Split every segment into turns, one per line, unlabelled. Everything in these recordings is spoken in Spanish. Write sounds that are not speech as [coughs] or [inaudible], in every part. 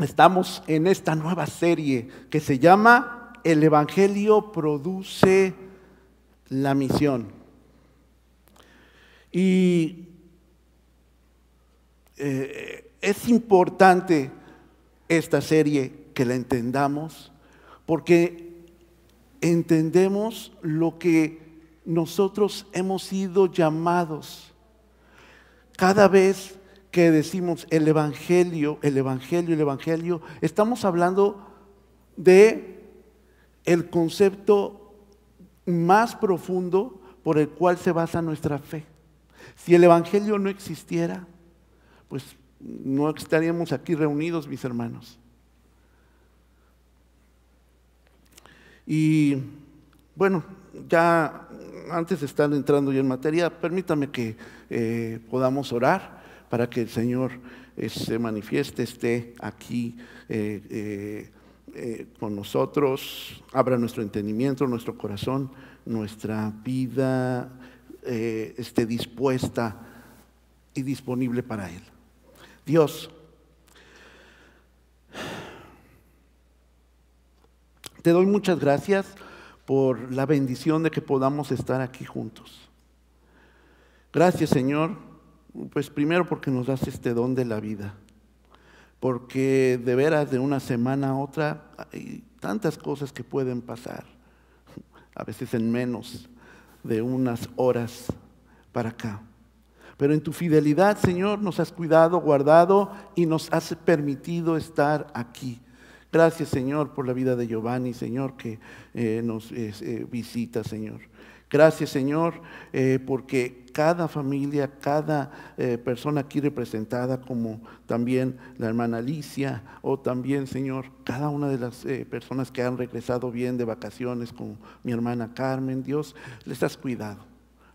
estamos en esta nueva serie que se llama El Evangelio produce la misión. Y eh, es importante esta serie que la entendamos porque entendemos lo que nosotros hemos sido llamados. Cada vez que decimos el Evangelio, el Evangelio, el Evangelio, estamos hablando de el concepto más profundo por el cual se basa nuestra fe. Si el Evangelio no existiera, pues no estaríamos aquí reunidos, mis hermanos. Y bueno, ya antes de estar entrando ya en materia, permítame que eh, podamos orar para que el Señor eh, se manifieste, esté aquí eh, con nosotros, abra nuestro entendimiento, nuestro corazón, nuestra vida esté dispuesta y disponible para Él. Dios, te doy muchas gracias por la bendición de que podamos estar aquí juntos. Gracias Señor, pues primero porque nos das este don de la vida, porque de veras de una semana a otra hay tantas cosas que pueden pasar, a veces en menos de unas horas para acá. Pero en tu fidelidad, Señor, nos has cuidado, guardado y nos has permitido estar aquí. Gracias, Señor, por la vida de Giovanni, Señor, que eh, nos eh, visita, Señor. Gracias, Señor, eh, porque cada familia, cada persona aquí representada, como también la hermana Alicia, o también, Señor, cada una de las personas que han regresado bien de vacaciones, como mi hermana Carmen, Dios, les has cuidado,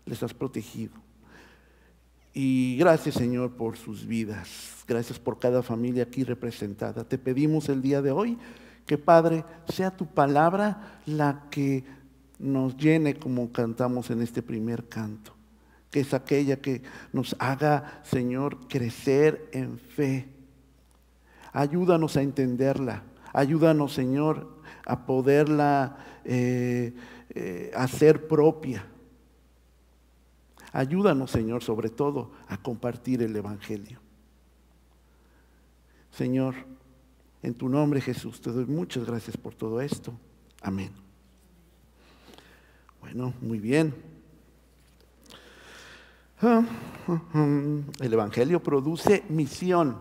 les has protegido. Y gracias Señor por sus vidas. Gracias por cada familia aquí representada. Te pedimos el día de hoy que Padre sea tu palabra la que nos llene como cantamos en este primer canto. Que es aquella que nos haga, Señor, crecer en fe. Ayúdanos a entenderla. Ayúdanos, Señor, a poderla eh, eh, hacer propia. Ayúdanos, Señor, sobre todo a compartir el Evangelio. Señor, en tu nombre Jesús, te doy muchas gracias por todo esto. Amén. Bueno, muy bien. El Evangelio produce misión.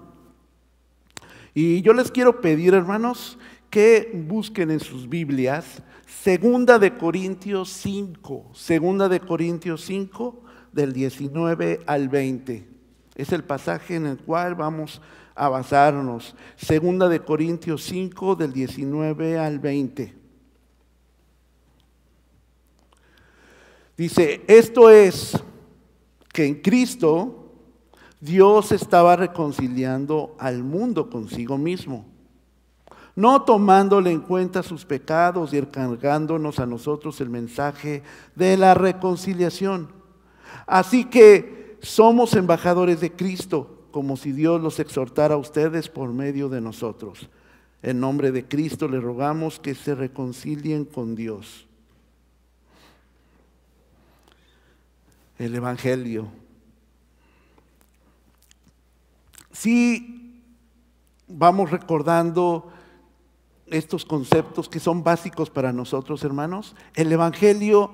Y yo les quiero pedir, hermanos, que busquen en sus Biblias Segunda de Corintios 5, Segunda de Corintios 5, del 19 al 20. Es el pasaje en el cual vamos a basarnos. Segunda de Corintios 5 del 19 al 20. Dice, esto es que en Cristo Dios estaba reconciliando al mundo consigo mismo, no tomándole en cuenta sus pecados y encargándonos a nosotros el mensaje de la reconciliación. Así que somos embajadores de Cristo, como si Dios los exhortara a ustedes por medio de nosotros. En nombre de Cristo le rogamos que se reconcilien con Dios. El Evangelio. Si vamos recordando estos conceptos que son básicos para nosotros, hermanos. El Evangelio,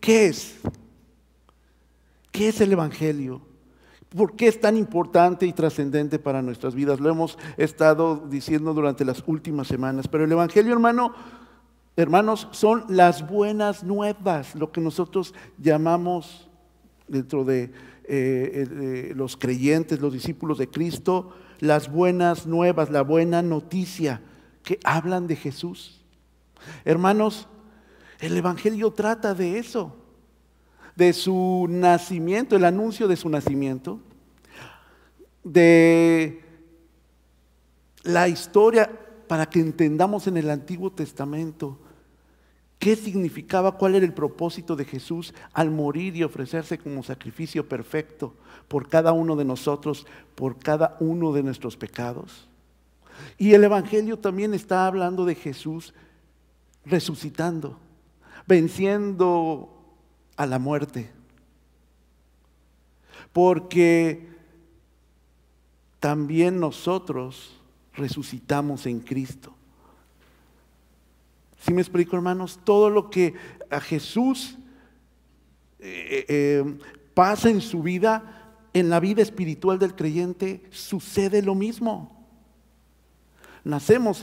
¿qué es? ¿Qué es el Evangelio? ¿Por qué es tan importante y trascendente para nuestras vidas? Lo hemos estado diciendo durante las últimas semanas, pero el Evangelio, hermano, hermanos, son las buenas nuevas, lo que nosotros llamamos dentro de eh, los creyentes, los discípulos de Cristo, las buenas nuevas, la buena noticia que hablan de Jesús. Hermanos, el Evangelio trata de eso de su nacimiento, el anuncio de su nacimiento, de la historia para que entendamos en el Antiguo Testamento qué significaba, cuál era el propósito de Jesús al morir y ofrecerse como sacrificio perfecto por cada uno de nosotros, por cada uno de nuestros pecados. Y el Evangelio también está hablando de Jesús resucitando, venciendo a la muerte. Porque también nosotros resucitamos en Cristo. ¿Sí me explico, hermanos? Todo lo que a Jesús eh, eh, pasa en su vida, en la vida espiritual del creyente, sucede lo mismo. Nacemos,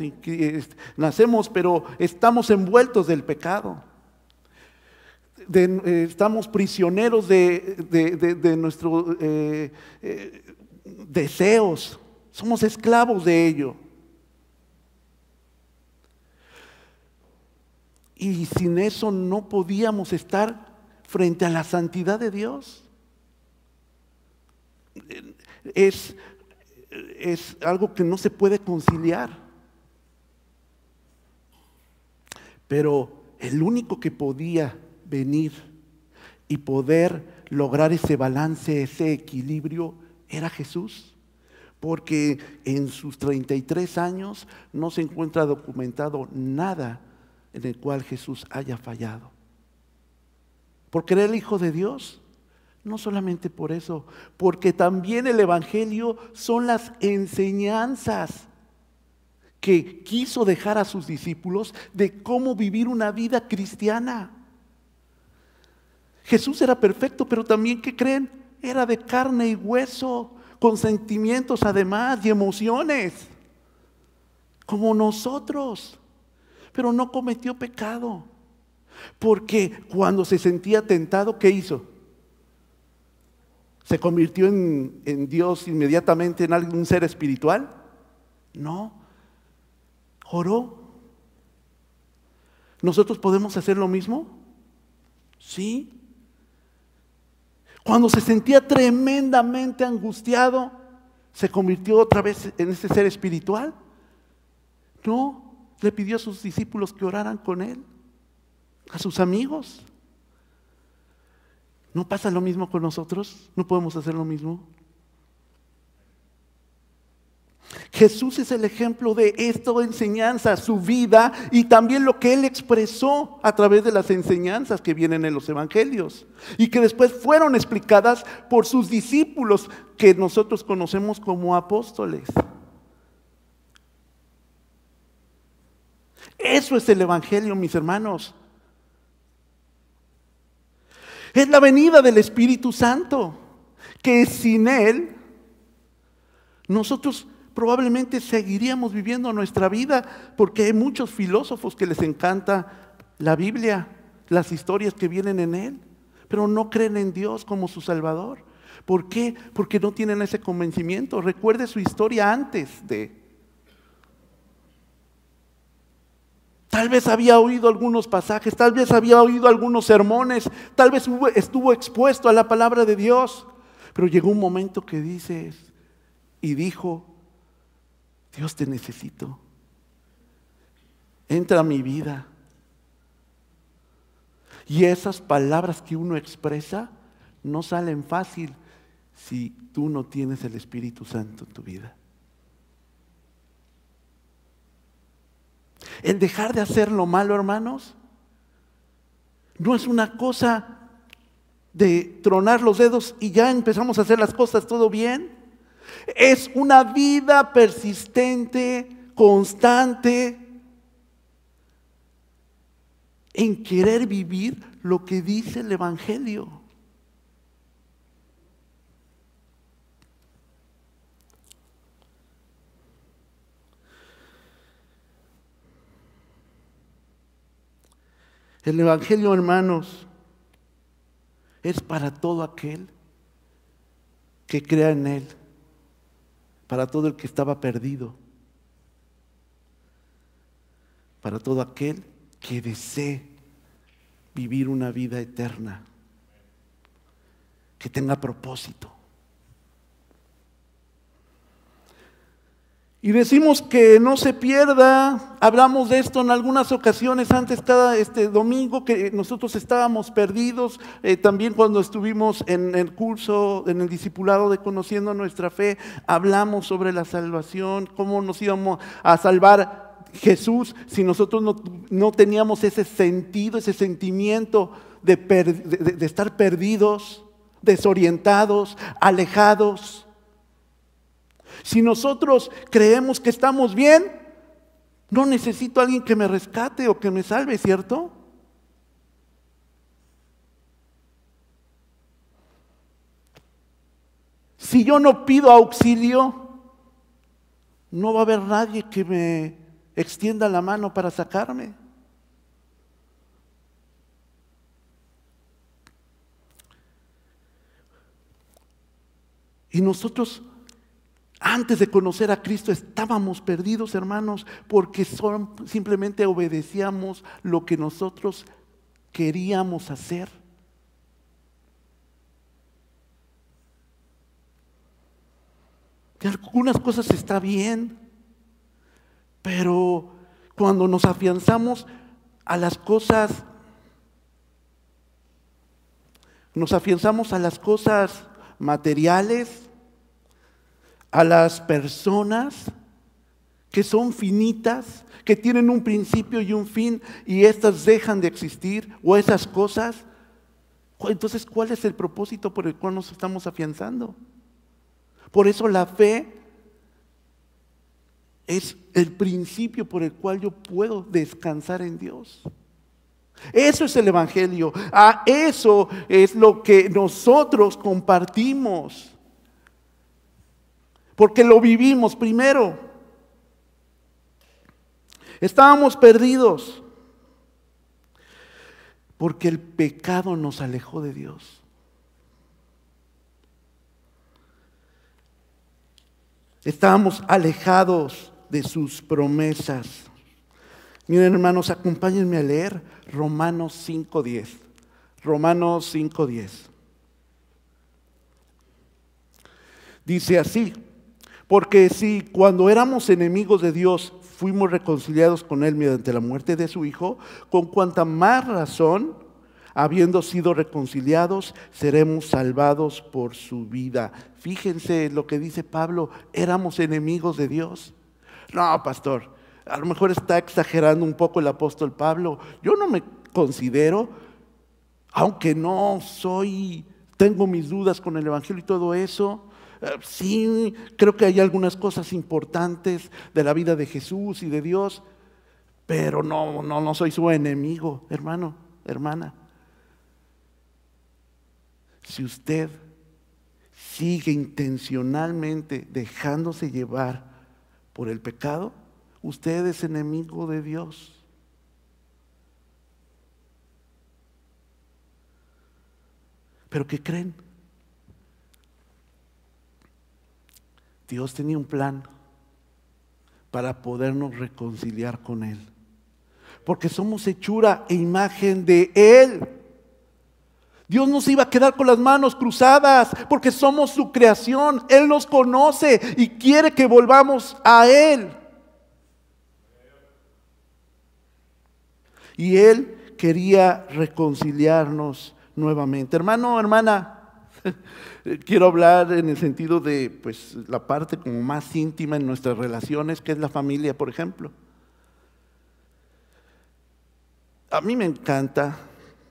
nacemos pero estamos envueltos del pecado. Eh, estamos prisioneros de, nuestros deseos. Somos esclavos de ello. Y sin eso no podíamos estar frente a la santidad de Dios. Es, es algo que no se puede conciliar. Pero el único que podía venir y poder lograr ese balance, ese equilibrio, era Jesús. Porque en sus 33 años no se encuentra documentado nada en el cual Jesús haya fallado. Porque era el Hijo de Dios. No solamente por eso, porque también el Evangelio son las enseñanzas que quiso dejar a sus discípulos de cómo vivir una vida cristiana. Jesús era perfecto, pero también, ¿qué creen? Era de carne y hueso, con sentimientos además y emociones, como nosotros pero no cometió pecado. Porque cuando se sentía tentado, ¿qué hizo? ¿Se convirtió en, Dios inmediatamente en algún ser espiritual? No. Oró. ¿Nosotros podemos hacer lo mismo? Sí. Cuando se sentía tremendamente angustiado, ¿se convirtió otra vez en ese ser espiritual? No le pidió a sus discípulos que oraran con él, a sus amigos. ¿No pasa lo mismo con nosotros? ¿No podemos hacer lo mismo? Jesús es el ejemplo de esta enseñanza, su vida y también lo que él expresó a través de las enseñanzas que vienen en los evangelios y que después fueron explicadas por sus discípulos que nosotros conocemos como apóstoles. Eso es el Evangelio, mis hermanos. Es la venida del Espíritu Santo, que sin Él nosotros probablemente seguiríamos viviendo nuestra vida, porque hay muchos filósofos que les encanta la Biblia, las historias que vienen en Él, pero no creen en Dios como su Salvador. ¿Por qué? Porque no tienen ese convencimiento. Recuerde su historia antes de Tal vez había oído algunos pasajes, tal vez había oído algunos sermones, tal vez estuvo expuesto a la palabra de Dios. Pero llegó un momento que dices y dijo, Dios te necesito. Entra a mi vida. Y esas palabras que uno expresa no salen fácil si tú no tienes el Espíritu Santo en tu vida. El dejar de hacer lo malo, hermanos, no es una cosa de tronar los dedos y ya empezamos a hacer las cosas todo bien. Es una vida persistente, constante, en querer vivir lo que dice el Evangelio. El Evangelio, hermanos, es para todo aquel que crea en Él, para todo el que estaba perdido, para todo aquel que desee vivir una vida eterna, que tenga propósito. Y decimos que no se pierda. Hablamos de esto en algunas ocasiones antes, cada este domingo, que nosotros estábamos perdidos. Eh, también cuando estuvimos en el curso, en el discipulado de Conociendo Nuestra Fe, hablamos sobre la salvación, cómo nos íbamos a salvar Jesús si nosotros no, teníamos ese sentido, ese sentimiento de estar perdidos, desorientados, alejados. Si nosotros creemos que estamos bien, no necesito a alguien que me rescate o que me salve, ¿cierto? Si yo no pido auxilio, no va a haber nadie que me extienda la mano para sacarme. Y nosotros antes de conocer a Cristo estábamos perdidos, hermanos, porque simplemente obedecíamos lo que nosotros queríamos hacer. Y algunas cosas está bien, pero cuando nos afianzamos a las cosas, nos afianzamos a las cosas materiales, a las personas que son finitas, que tienen un principio y un fin y estas dejan de existir o esas cosas. Entonces, ¿cuál es el propósito por el cual nos estamos afianzando? Por eso la fe es el principio por el cual yo puedo descansar en Dios. Eso es el Evangelio. A eso es lo que nosotros compartimos porque lo vivimos primero. Estábamos perdidos porque el pecado nos alejó de Dios. Estábamos alejados de sus promesas. Miren hermanos, acompáñenme a leer Romanos 5.10. Romanos 5.10. Dice así, porque si cuando éramos enemigos de Dios fuimos reconciliados con Él mediante la muerte de su Hijo, con cuanta más razón, habiendo sido reconciliados, seremos salvados por su vida. Fíjense lo que dice Pablo, éramos enemigos de Dios. No, pastor, a lo mejor está exagerando un poco el apóstol Pablo. Yo no me considero, aunque no soy, tengo mis dudas con el Evangelio y todo eso, sí, creo que hay algunas cosas importantes de la vida de Jesús y de Dios, pero no, no, no soy su enemigo, hermano, hermana. Si usted sigue intencionalmente dejándose llevar por el pecado, usted es enemigo de Dios. Pero ¿qué creen? Dios tenía un plan para podernos reconciliar con Él. Porque somos hechura e imagen de Él. Dios nos iba a quedar con las manos cruzadas porque somos su creación. Él nos conoce y quiere que volvamos a Él. Y Él quería reconciliarnos nuevamente. Hermano, hermana, [laughs] Quiero hablar en el sentido de pues, la parte como más íntima en nuestras relaciones, que es la familia, por ejemplo. A mí me encanta,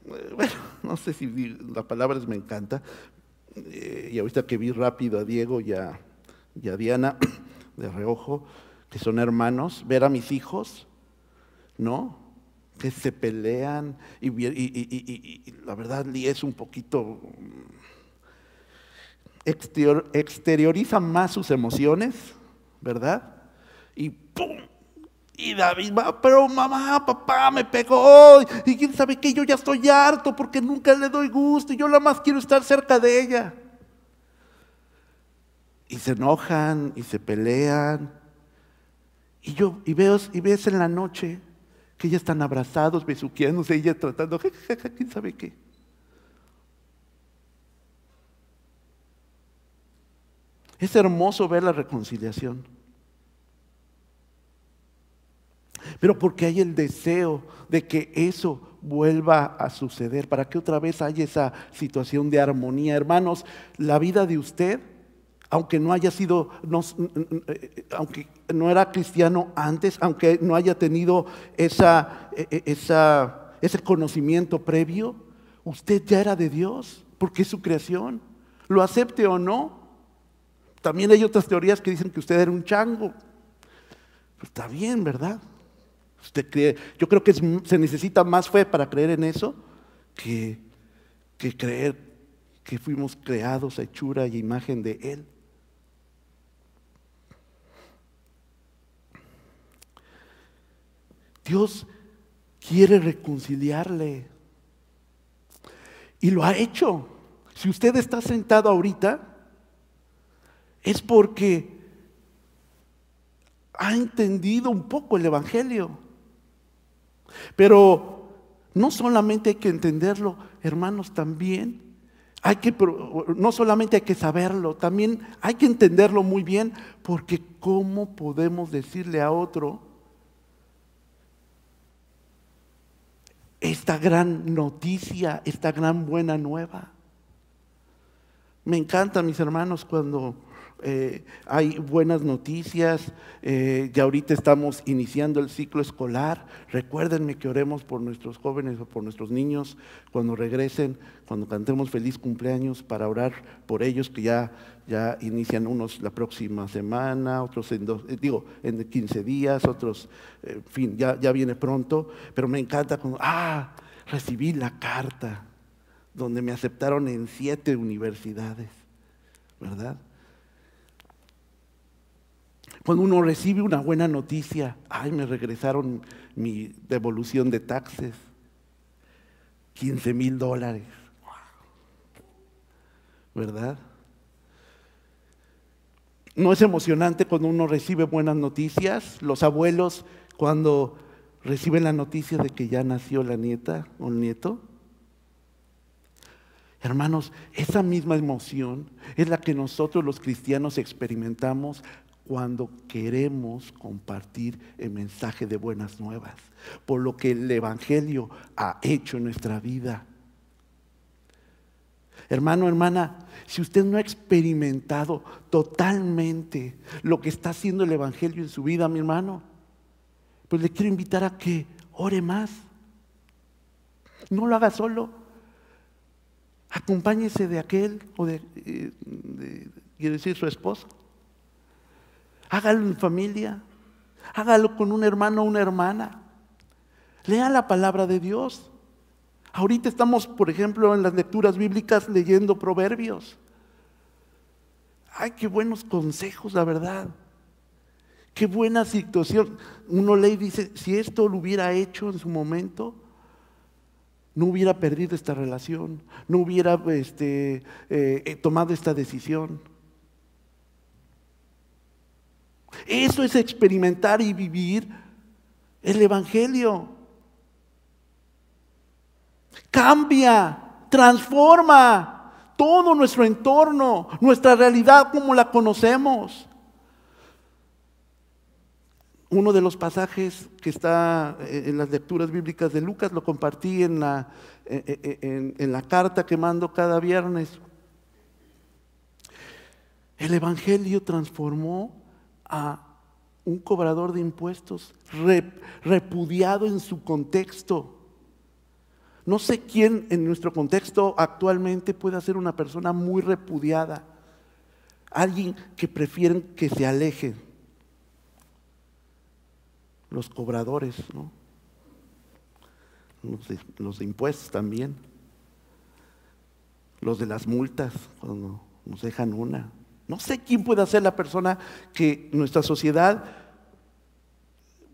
eh, bueno, [laughs] no sé si la palabra es me encanta, eh, y ahorita que vi rápido a Diego y a, Diana [coughs] de reojo, que son hermanos, ver a mis hijos, ¿no? Que se pelean y, y la verdad es un poquito exterioriza más sus emociones, ¿verdad? Y ¡pum! Y David va, pero mamá, papá me pegó. Y quién sabe que yo ya estoy harto porque nunca le doy gusto y yo nada más quiero estar cerca de ella. Y se enojan y se pelean. Y yo, y veo, y ves en la noche que ya están abrazados, besuqueándose ella tratando, quién sabe qué. Es hermoso ver la reconciliación. pero porque hay el deseo de que eso vuelva a suceder, para que otra vez haya esa situación de armonía. Hermanos, la vida de usted, aunque no haya sido, aunque no era cristiano antes, aunque no haya tenido e, e, esa, ese conocimiento previo, usted ya era de Dios, porque es su creación. Lo acepte o no. También hay otras teorías que dicen que usted era un chango. Pues está bien, ¿verdad? Usted cree, yo creo que se necesita más fe para creer en eso que, que creer que fuimos creados a hechura y imagen de Él. Dios quiere reconciliarle. Y lo ha hecho. Si usted está sentado ahorita, es porque ha entendido un poco el Evangelio. Pero no solamente hay que entenderlo, hermanos, también hay que, no solamente hay que saberlo, también hay que entenderlo muy bien, porque ¿cómo podemos decirle a otro esta gran noticia, esta gran buena nueva? Me encanta, mis hermanos, cuando eh, hay buenas noticias, eh, ya ahorita estamos iniciando el ciclo escolar. Recuérdenme que oremos por nuestros jóvenes o por nuestros niños cuando regresen, cuando cantemos feliz cumpleaños para orar por ellos que ya, ya inician unos la próxima semana, otros en dos, eh, digo, en 15 días, otros, en fin, ya, ya viene pronto, pero me encanta cuando, ah, recibí la carta donde me aceptaron en siete universidades, ¿verdad? Cuando uno recibe una buena noticia, ay, me regresaron mi devolución de taxes, 15 mil dólares, ¿verdad? ¿No es emocionante cuando uno recibe buenas noticias? Los abuelos cuando reciben la noticia de que ya nació la nieta o el nieto. Hermanos, esa misma emoción es la que nosotros los cristianos experimentamos cuando queremos compartir el mensaje de buenas nuevas, por lo que el Evangelio ha hecho en nuestra vida. Hermano, hermana, si usted no ha experimentado totalmente lo que está haciendo el Evangelio en su vida, mi hermano, pues le quiero invitar a que ore más. No lo haga solo. Acompáñese de aquel o de, eh, quiero decir, su esposo Hágalo en familia. Hágalo con un hermano o una hermana. Lea la palabra de Dios. Ahorita estamos, por ejemplo, en las lecturas bíblicas leyendo proverbios. Ay, qué buenos consejos, la verdad. Qué buena situación. Uno lee y dice, si esto lo hubiera hecho en su momento, no hubiera perdido esta relación, no hubiera este, eh, tomado esta decisión. Eso es experimentar y vivir el Evangelio. Cambia, transforma todo nuestro entorno, nuestra realidad como la conocemos. Uno de los pasajes que está en las lecturas bíblicas de Lucas lo compartí en la, en la carta que mando cada viernes. El Evangelio transformó a un cobrador de impuestos, repudiado en su contexto. No sé quién en nuestro contexto actualmente puede ser una persona muy repudiada, alguien que prefieren que se alejen. Los cobradores, ¿no? Los de impuestos también. Los de las multas, cuando nos dejan una. No sé quién puede ser la persona que nuestra sociedad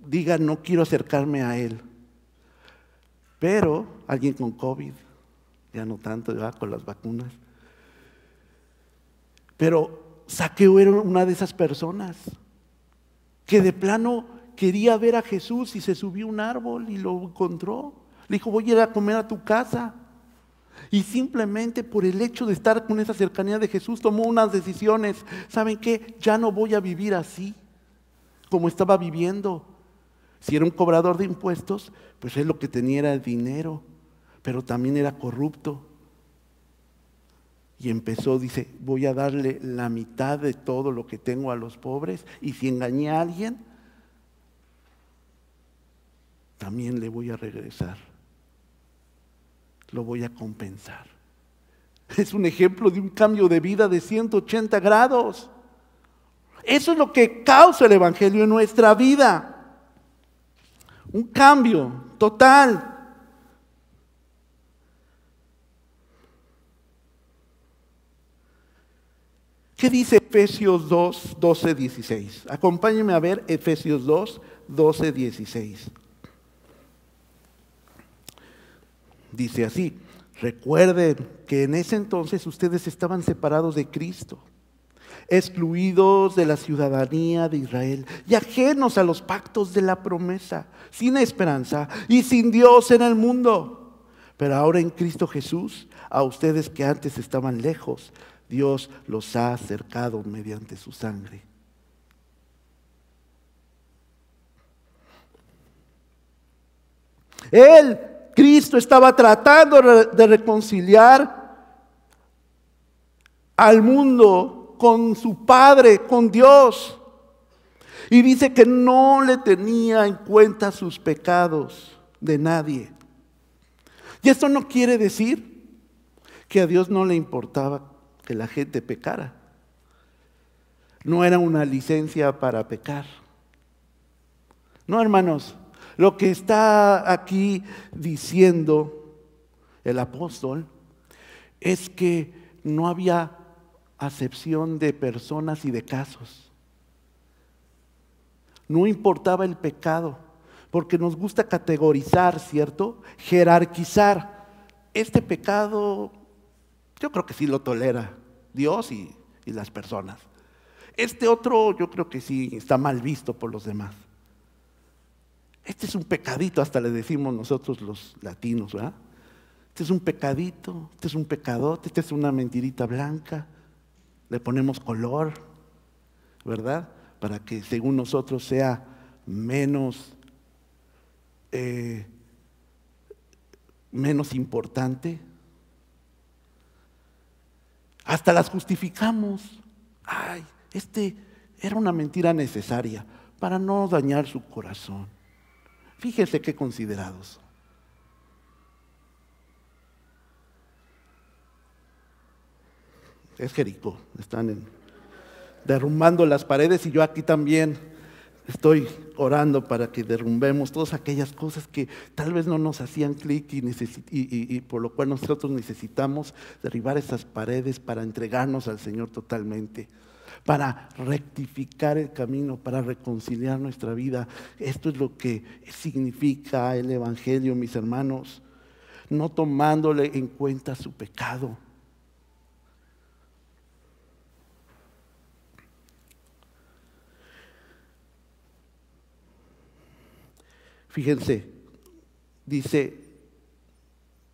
diga no quiero acercarme a él. Pero alguien con COVID, ya no tanto, ya con las vacunas. Pero Saqueo era una de esas personas que de plano quería ver a Jesús y se subió a un árbol y lo encontró. Le dijo, voy a ir a comer a tu casa. Y simplemente por el hecho de estar con esa cercanía de Jesús tomó unas decisiones. ¿Saben qué? Ya no voy a vivir así como estaba viviendo. Si era un cobrador de impuestos, pues él lo que tenía era dinero, pero también era corrupto. Y empezó, dice, voy a darle la mitad de todo lo que tengo a los pobres y si engañé a alguien, también le voy a regresar. Lo voy a compensar. Es un ejemplo de un cambio de vida de 180 grados. Eso es lo que causa el Evangelio en nuestra vida. Un cambio total. ¿Qué dice Efesios 2, 12, 16? Acompáñenme a ver Efesios 2, 12, 16. Dice así, recuerden que en ese entonces ustedes estaban separados de Cristo, excluidos de la ciudadanía de Israel y ajenos a los pactos de la promesa, sin esperanza y sin Dios en el mundo. Pero ahora en Cristo Jesús, a ustedes que antes estaban lejos, Dios los ha acercado mediante su sangre. Él, Cristo, estaba tratando de reconciliar al mundo con su Padre, con Dios. Y dice que no le tenía en cuenta sus pecados de nadie. Y esto no quiere decir que a Dios no le importaba que la gente pecara. No era una licencia para pecar. No, hermanos, lo que está aquí diciendo el apóstol es que no había acepción de personas y de casos. No importaba el pecado, porque nos gusta categorizar, ¿cierto? Jerarquizar. Este pecado, yo creo que sí lo tolera. Dios y, las personas. Este otro yo creo que sí está mal visto por los demás. Este es un pecadito, hasta le decimos nosotros los latinos, ¿verdad? Este es un pecadito, este es un pecadote, este es una mentirita blanca. Le ponemos color, ¿verdad? Para que según nosotros sea menos, eh, menos importante. Hasta las justificamos. Ay, este era una mentira necesaria para no dañar su corazón. Fíjese qué considerados. Es Jericó, están derrumbando las paredes y yo aquí también estoy orando para que derrumbemos todas aquellas cosas que tal vez no nos hacían clic y, por lo cual nosotros necesitamos derribar esas paredes para entregarnos al Señor totalmente, para rectificar el camino, para reconciliar nuestra vida. Esto es lo que significa el Evangelio, mis hermanos, no tomándole en cuenta su pecado Fíjense, dice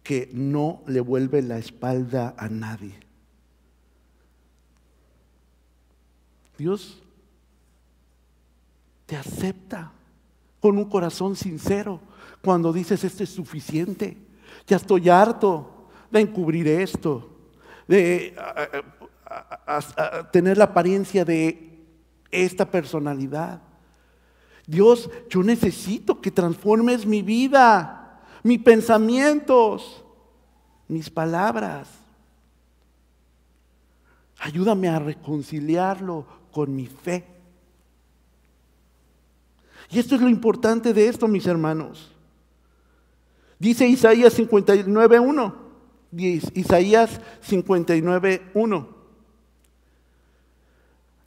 que no le vuelve la espalda a nadie. Dios te acepta con un corazón sincero cuando dices esto es suficiente, ya estoy harto de encubrir esto, de tener la apariencia de esta personalidad. Dios, yo necesito que transformes mi vida, mis pensamientos, mis palabras. Ayúdame a reconciliarlo con mi fe. Y esto es lo importante de esto, mis hermanos. Dice Isaías 59.1. Isaías 59.1.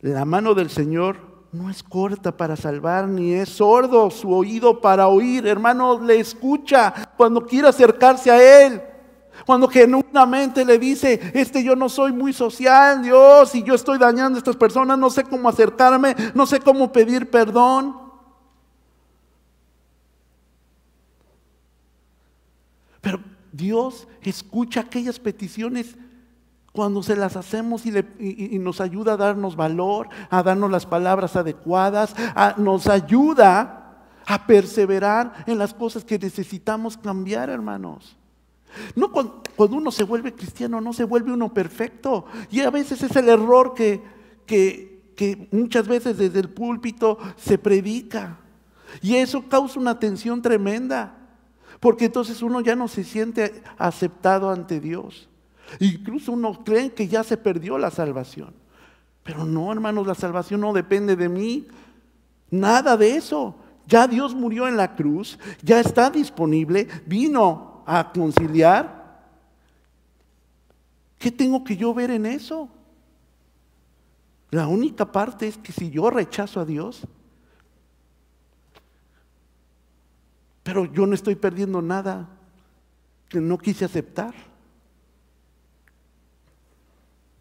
La mano del Señor no es corta para salvar, ni es sordo su oído para oír. Hermano, le escucha cuando quiere acercarse a Él. Cuando genuinamente le dice, este yo no soy muy social, Dios, y yo estoy dañando a estas personas, no sé cómo acercarme, no sé cómo pedir perdón. Pero Dios escucha aquellas peticiones cuando se las hacemos y, nos ayuda a darnos valor, a darnos las palabras adecuadas, nos ayuda a perseverar en las cosas que necesitamos cambiar, hermanos. No cuando, uno se vuelve cristiano, no se vuelve uno perfecto. Y a veces es el error que, que, que muchas veces desde el púlpito se predica. Y eso causa una tensión tremenda. Porque entonces uno ya no se siente aceptado ante Dios. Incluso uno cree que ya se perdió la salvación. Pero no, hermanos, la salvación no depende de mí. Nada de eso. Ya Dios murió en la cruz, ya está disponible, vino a conciliar. ¿Qué tengo que yo ver en eso? La única parte es que si yo rechazo a Dios, pero yo no estoy perdiendo nada que no quise aceptar.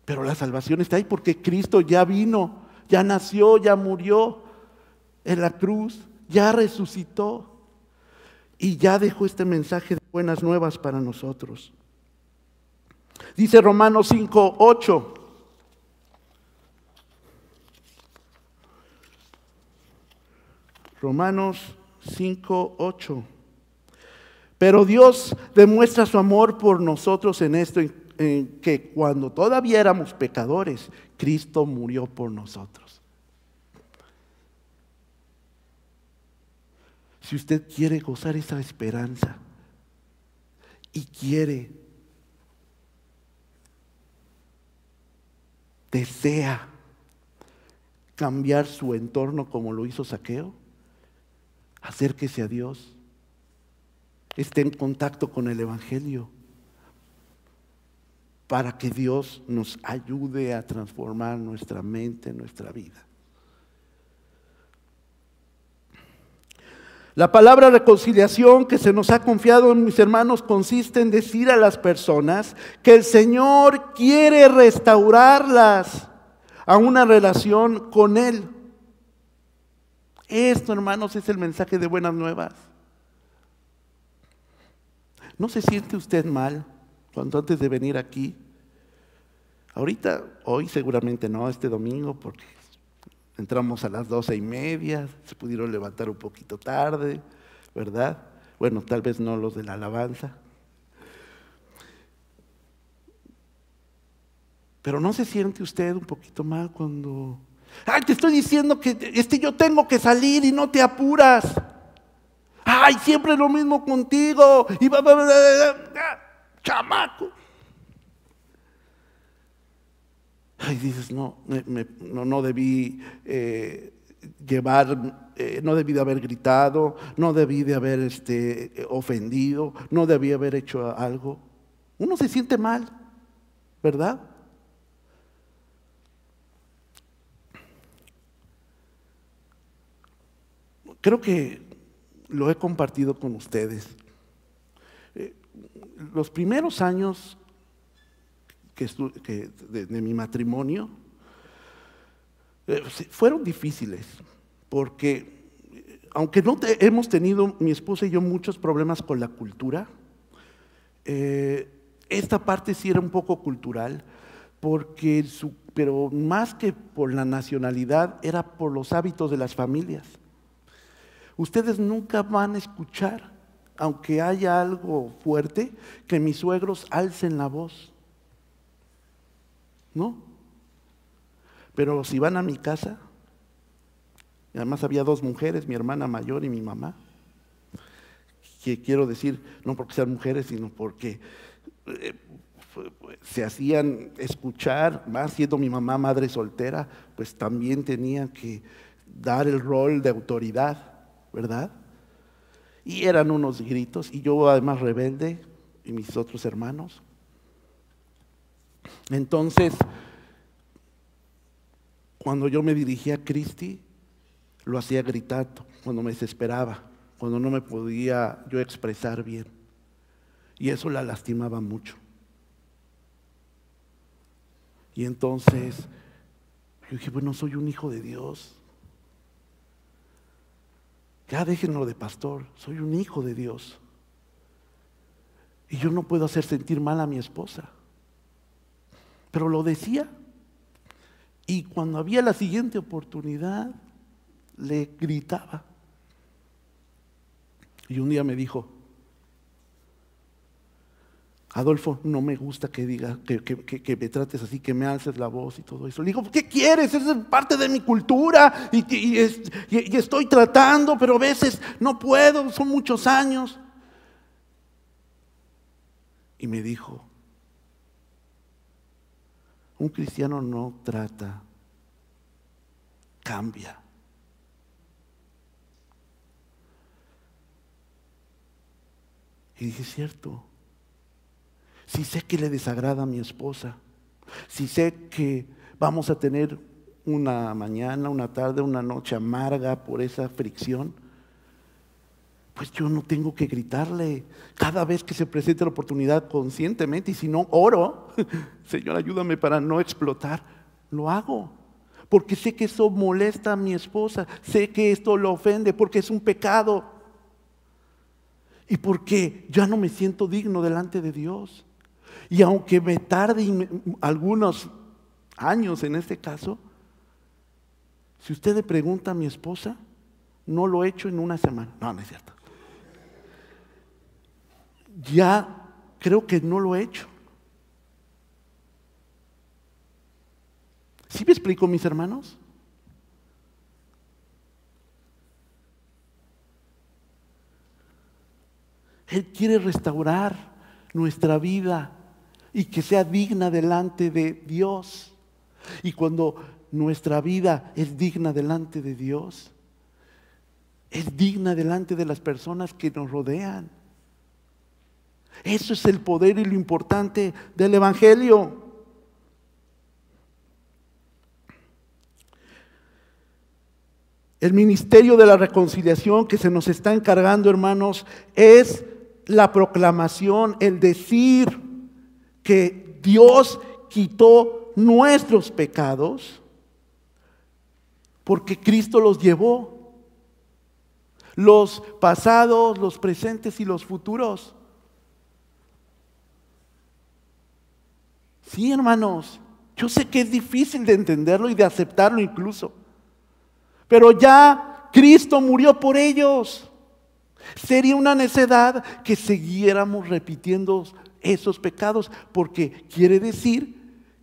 Pero la salvación está ahí porque Cristo ya vino, ya nació, ya murió en la cruz, ya resucitó y ya dejó este mensaje buenas nuevas para nosotros. Dice Romanos 5, 8. Romanos 5, 8. Pero Dios demuestra su amor por nosotros en esto, en que cuando todavía éramos pecadores, Cristo murió por nosotros. Si usted quiere gozar esa esperanza y quiere, desea cambiar su entorno como lo hizo Saqueo, acérquese a Dios, esté en contacto con el Evangelio para que Dios nos ayude a transformar nuestra mente, nuestra vida. La palabra reconciliación que se nos ha confiado, mis hermanos, consiste en decir a las personas que el Señor quiere restaurarlas a una relación con Él. Esto, hermanos, es el mensaje de buenas nuevas. ¿No se siente usted mal cuando antes de venir aquí? Ahorita, hoy seguramente no, este domingo, porque entramos a las doce y media, se pudieron levantar un poquito tarde, ¿verdad? Bueno, tal vez no los de la alabanza. Pero ¿no se siente usted un poquito mal cuando Ay, te estoy diciendo que yo tengo que salir y no te apuras. Ay, siempre lo mismo contigo. Y va, chamaco. Ay, dices, no, no, no, debí eh, llevar, eh, no debí de haber gritado, no debí de haber este, ofendido, no debí haber hecho algo. Uno se siente mal, ¿verdad? Creo que lo he compartido con ustedes. Eh, los primeros años que, de, mi matrimonio eh, fueron difíciles, porque aunque no hemos tenido, mi esposa y yo, muchos problemas con la cultura, eh, esta parte sí era un poco cultural, porque pero más que por la nacionalidad, era por los hábitos de las familias. Ustedes nunca van a escuchar, aunque haya algo fuerte, que mis suegros alcen la voz. ¿No? Pero si van a mi casa, y además había dos mujeres, mi hermana mayor y mi mamá, que quiero decir, no porque sean mujeres, sino porque eh, se hacían escuchar, más siendo mi mamá madre soltera, pues también tenía que dar el rol de autoridad. ¿verdad? Y eran unos gritos, y yo además rebelde, y mis otros hermanos. Entonces, cuando yo me dirigía a Cristi, lo hacía gritando, cuando me desesperaba, cuando no me podía yo expresar bien. Y eso la lastimaba mucho. Y entonces yo dije, bueno, soy un hijo de Dios. Ya déjenlo de pastor, soy un hijo de Dios. Y yo no puedo hacer sentir mal a mi esposa. Pero lo decía. Y cuando había la siguiente oportunidad, le gritaba. Y un día me dijo, Adolfo, no me gusta que diga, que, me trates así, que me alces la voz y todo eso. Le digo, ¿qué quieres? Es parte de mi cultura y, estoy tratando, pero a veces no puedo, son muchos años. Y me dijo, un cristiano no trata, cambia. Y dije, cierto, si sé que le desagrada a mi esposa, si sé que vamos a tener una mañana, una tarde, una noche amarga por esa fricción, pues yo no tengo que gritarle cada vez que se presente la oportunidad conscientemente y si no oro, [laughs] Señor, ayúdame para no explotar, lo hago. Porque sé que eso molesta a mi esposa, sé que esto lo ofende, porque es un pecado. Y porque ya no me siento digno delante de Dios. Y aunque me tarde algunos años en este caso, si usted le pregunta a mi esposa, no lo he hecho en una semana. No, no es cierto. Ya creo que no lo he hecho. ¿Sí me explico, mis hermanos? Él quiere restaurar nuestra vida y que sea digna delante de Dios. Y cuando nuestra vida es digna delante de Dios, es digna delante de las personas que nos rodean. Eso es el poder y lo importante del Evangelio. El ministerio de la reconciliación que se nos está encargando, hermanos, es la proclamación, el decir que Dios quitó nuestros pecados porque Cristo los llevó. Los pasados, los presentes y los futuros. Sí, hermanos, yo sé que es difícil de entenderlo y de aceptarlo incluso. Pero ya Cristo murió por ellos. Sería una necedad que siguiéramos repitiendo esos pecados, porque quiere decir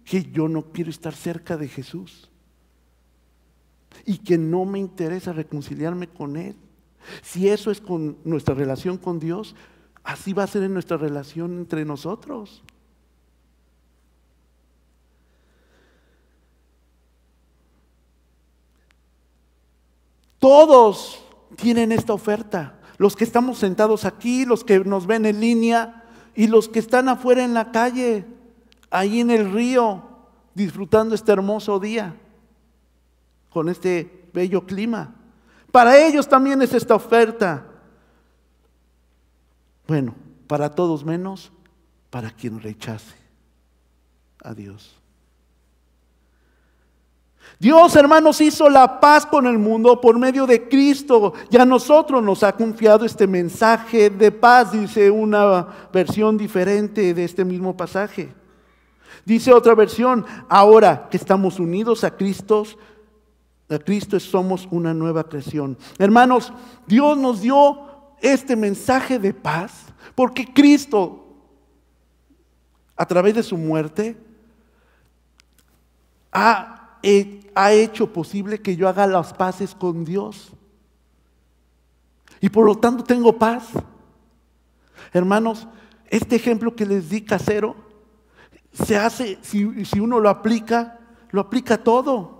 que yo no quiero estar cerca de Jesús y que no me interesa reconciliarme con Él. Si eso es con nuestra relación con Dios, así va a ser en nuestra relación entre nosotros. Todos tienen esta oferta. Los que estamos sentados aquí, los que nos ven en línea y los que están afuera en la calle, ahí en el río, disfrutando este hermoso día, con este bello clima. Para ellos también es esta oferta. Bueno, para todos menos para quien rechace a Dios. Dios, hermanos, hizo la paz con el mundo por medio de Cristo y a nosotros nos ha confiado este mensaje de paz, dice una versión diferente de este mismo pasaje. Dice otra versión, ahora que estamos unidos a Cristo, a Cristo somos una nueva creación. Hermanos, Dios nos dio este mensaje de paz porque Cristo, a través de su muerte, ha ha hecho posible que yo haga las paces con Dios. Y por lo tanto tengo paz. Hermanos, este ejemplo que les di casero, se hace, si, si uno lo aplica, lo aplica todo.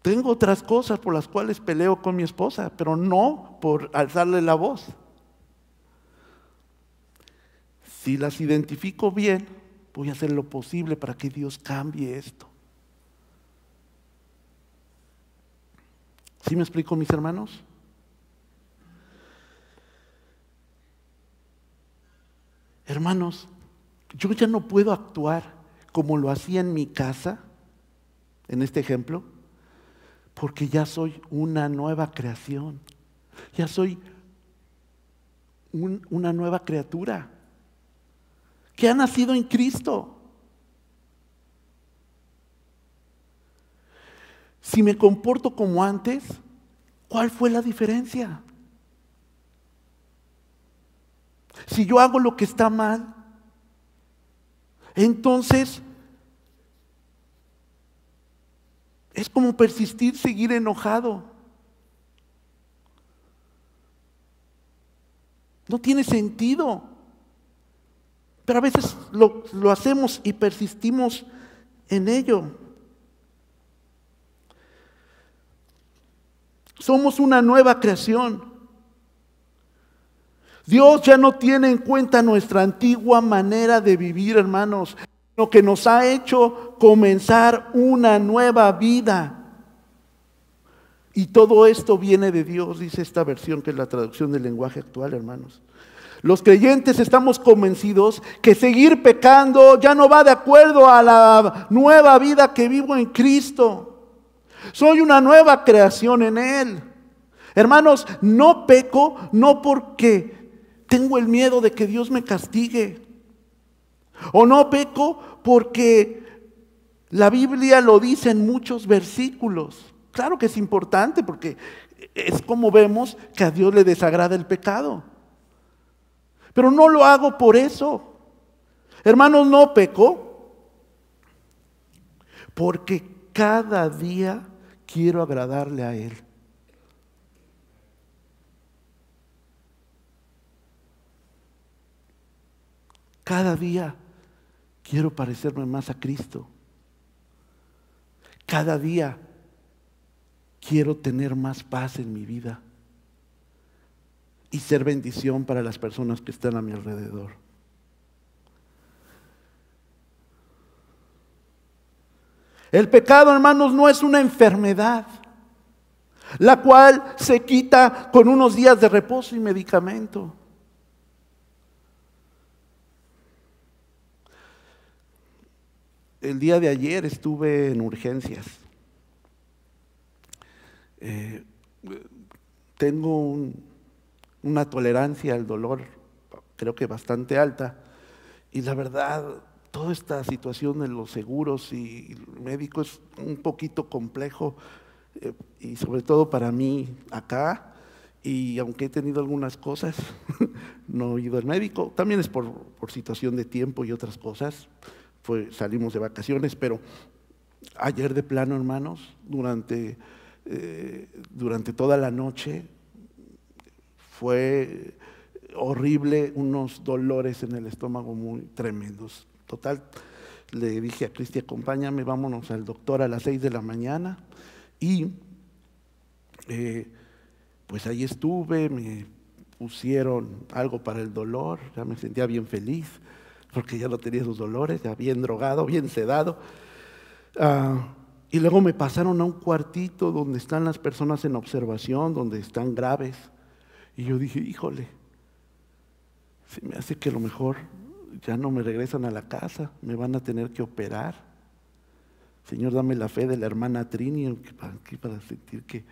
Tengo otras cosas por las cuales peleo con mi esposa, pero no por alzarle la voz. Si las identifico bien, voy a hacer lo posible para que Dios cambie esto. ¿Sí me explico, mis hermanos? Hermanos, yo ya no puedo actuar como lo hacía en mi casa, en este ejemplo, porque ya soy una nueva creación, ya soy una nueva criatura que ha nacido en Cristo. si me comporto como antes, ¿cuál fue la diferencia? Si yo hago lo que está mal, entonces es como persistir, seguir enojado. No tiene sentido. Pero a veces lo, lo hacemos y persistimos en ello. Somos una nueva creación. Dios ya no tiene en cuenta nuestra antigua manera de vivir, hermanos, sino que nos ha hecho comenzar una nueva vida. Y todo esto viene de Dios, dice esta versión que es la traducción del lenguaje actual, hermanos. Los creyentes estamos convencidos que seguir pecando ya no va de acuerdo a la nueva vida que vivo en Cristo. Soy una nueva creación en Él. Hermanos, no peco no porque tengo el miedo de que Dios me castigue. O no peco porque la Biblia lo dice en muchos versículos. Claro que es importante porque es como vemos que a Dios le desagrada el pecado. Pero no lo hago por eso. Hermanos, no peco porque cada día quiero agradarle a Él. Cada día quiero parecerme más a Cristo. Cada día quiero tener más paz en mi vida y ser bendición para las personas que están a mi alrededor. El pecado, hermanos, no es una enfermedad, la cual se quita con unos días de reposo y medicamento. el día de ayer estuve en urgencias. Eh, tengo una tolerancia al dolor, creo que bastante alta, y la verdad, toda esta situación de los seguros y médicos es un poquito complejo, eh, y sobre todo para mí acá, y aunque he tenido algunas cosas, [laughs] no he ido al médico, también es por, por situación de tiempo y otras cosas, salimos de vacaciones, pero ayer de plano, hermanos, durante, eh, durante toda la noche fue horrible, unos dolores en el estómago muy tremendos. Total, le dije a Cristi, acompáñame, vámonos al doctor a las seis de la mañana. Y eh, pues ahí estuve, me pusieron algo para el dolor, ya me sentía bien feliz porque ya no tenía sus dolores, ya bien drogado, bien sedado. Ah, y luego me pasaron a un cuartito donde están las personas en observación, donde están graves. Y yo dije, híjole, se me hace que a lo mejor ya no me regresan a la casa, me van a tener que operar. Señor, dame la fe de la hermana Trini para, sentir que,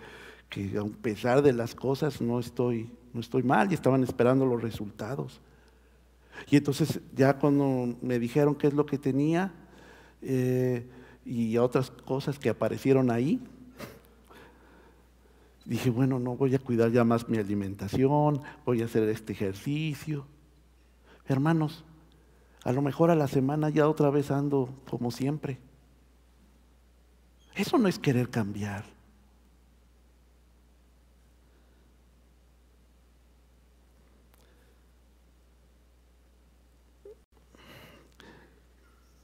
que a pesar de las cosas no estoy, no estoy mal y estaban esperando los resultados. Y entonces ya cuando me dijeron qué es lo que tenía eh, y otras cosas que aparecieron ahí, dije, bueno, no voy a cuidar ya más mi alimentación, voy a hacer este ejercicio. Hermanos, a lo mejor a la semana ya otra vez ando como siempre. Eso no es querer cambiar.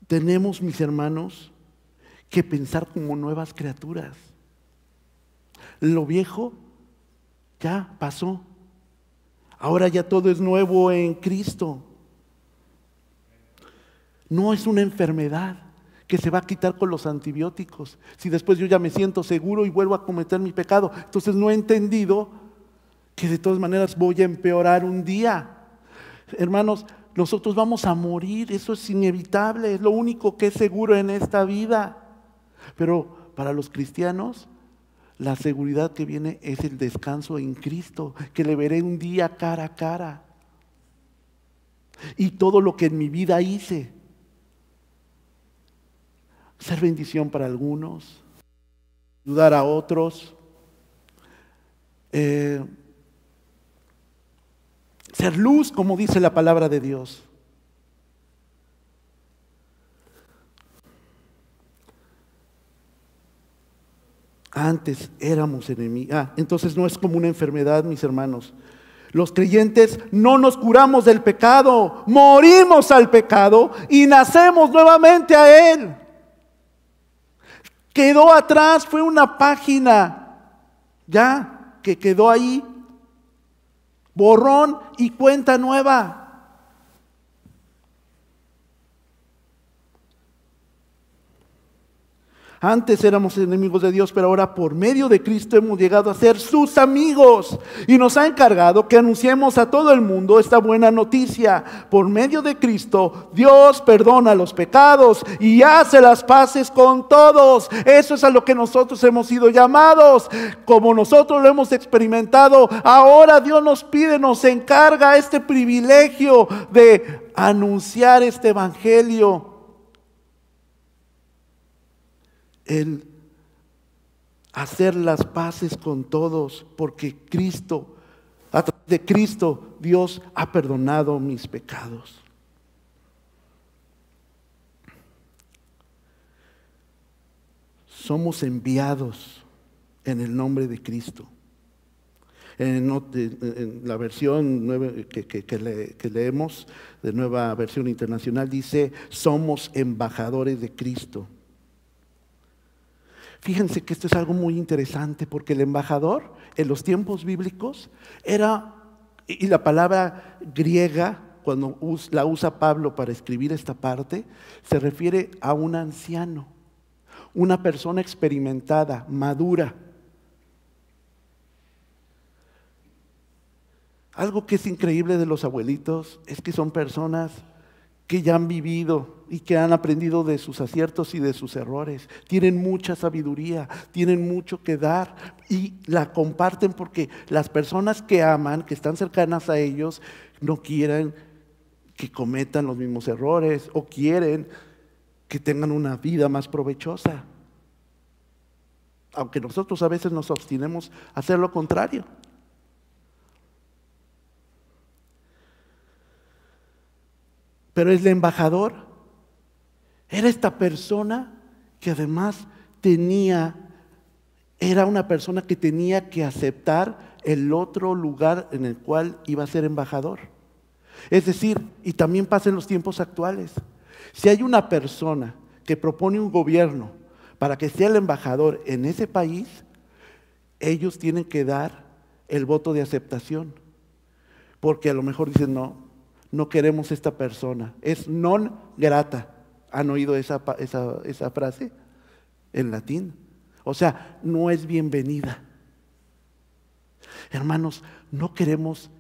Tenemos, mis hermanos, que pensar como nuevas criaturas. Lo viejo ya pasó. Ahora ya todo es nuevo en Cristo. No es una enfermedad que se va a quitar con los antibióticos. Si después yo ya me siento seguro y vuelvo a cometer mi pecado, entonces no he entendido que de todas maneras voy a empeorar un día. Hermanos, nosotros vamos a morir, eso es inevitable, es lo único que es seguro en esta vida. Pero para los cristianos, la seguridad que viene es el descanso en Cristo, que le veré un día cara a cara. Y todo lo que en mi vida hice, ser bendición para algunos, ayudar a otros, eh, ser luz, como dice la palabra de Dios. Antes éramos enemigos. Ah, entonces no es como una enfermedad, mis hermanos. Los creyentes no nos curamos del pecado, morimos al pecado y nacemos nuevamente a él. Quedó atrás, fue una página ya que quedó ahí. Borrón y cuenta nueva. Antes éramos enemigos de Dios, pero ahora por medio de Cristo hemos llegado a ser sus amigos. Y nos ha encargado que anunciemos a todo el mundo esta buena noticia. Por medio de Cristo, Dios perdona los pecados y hace las paces con todos. Eso es a lo que nosotros hemos sido llamados. Como nosotros lo hemos experimentado, ahora Dios nos pide, nos encarga este privilegio de anunciar este evangelio el hacer las paces con todos, porque Cristo, a través de Cristo, Dios ha perdonado mis pecados. Somos enviados en el nombre de Cristo. En, la versión que, que leemos de nueva versión internacional dice, somos embajadores de Cristo. Fíjense que esto es algo muy interesante porque el embajador en los tiempos bíblicos era, y la palabra griega, cuando la usa Pablo para escribir esta parte, se refiere a un anciano, una persona experimentada, madura. Algo que es increíble de los abuelitos es que son personas que ya han vivido y que han aprendido de sus aciertos y de sus errores. Tienen mucha sabiduría, tienen mucho que dar y la comparten porque las personas que aman, que están cercanas a ellos, no quieren que cometan los mismos errores o quieren que tengan una vida más provechosa. Aunque nosotros a veces nos obstinemos a hacer lo contrario. Pero el embajador era esta persona que además tenía, era una persona que tenía que aceptar el otro lugar en el cual iba a ser embajador. Es decir, y también pasa en los tiempos actuales, si hay una persona que propone un gobierno para que sea el embajador en ese país, ellos tienen que dar el voto de aceptación. Porque a lo mejor dicen, no, no queremos esta persona. Es non grata. ¿Han oído esa, esa, frase en latín? O sea, no es bienvenida. Hermanos, no queremos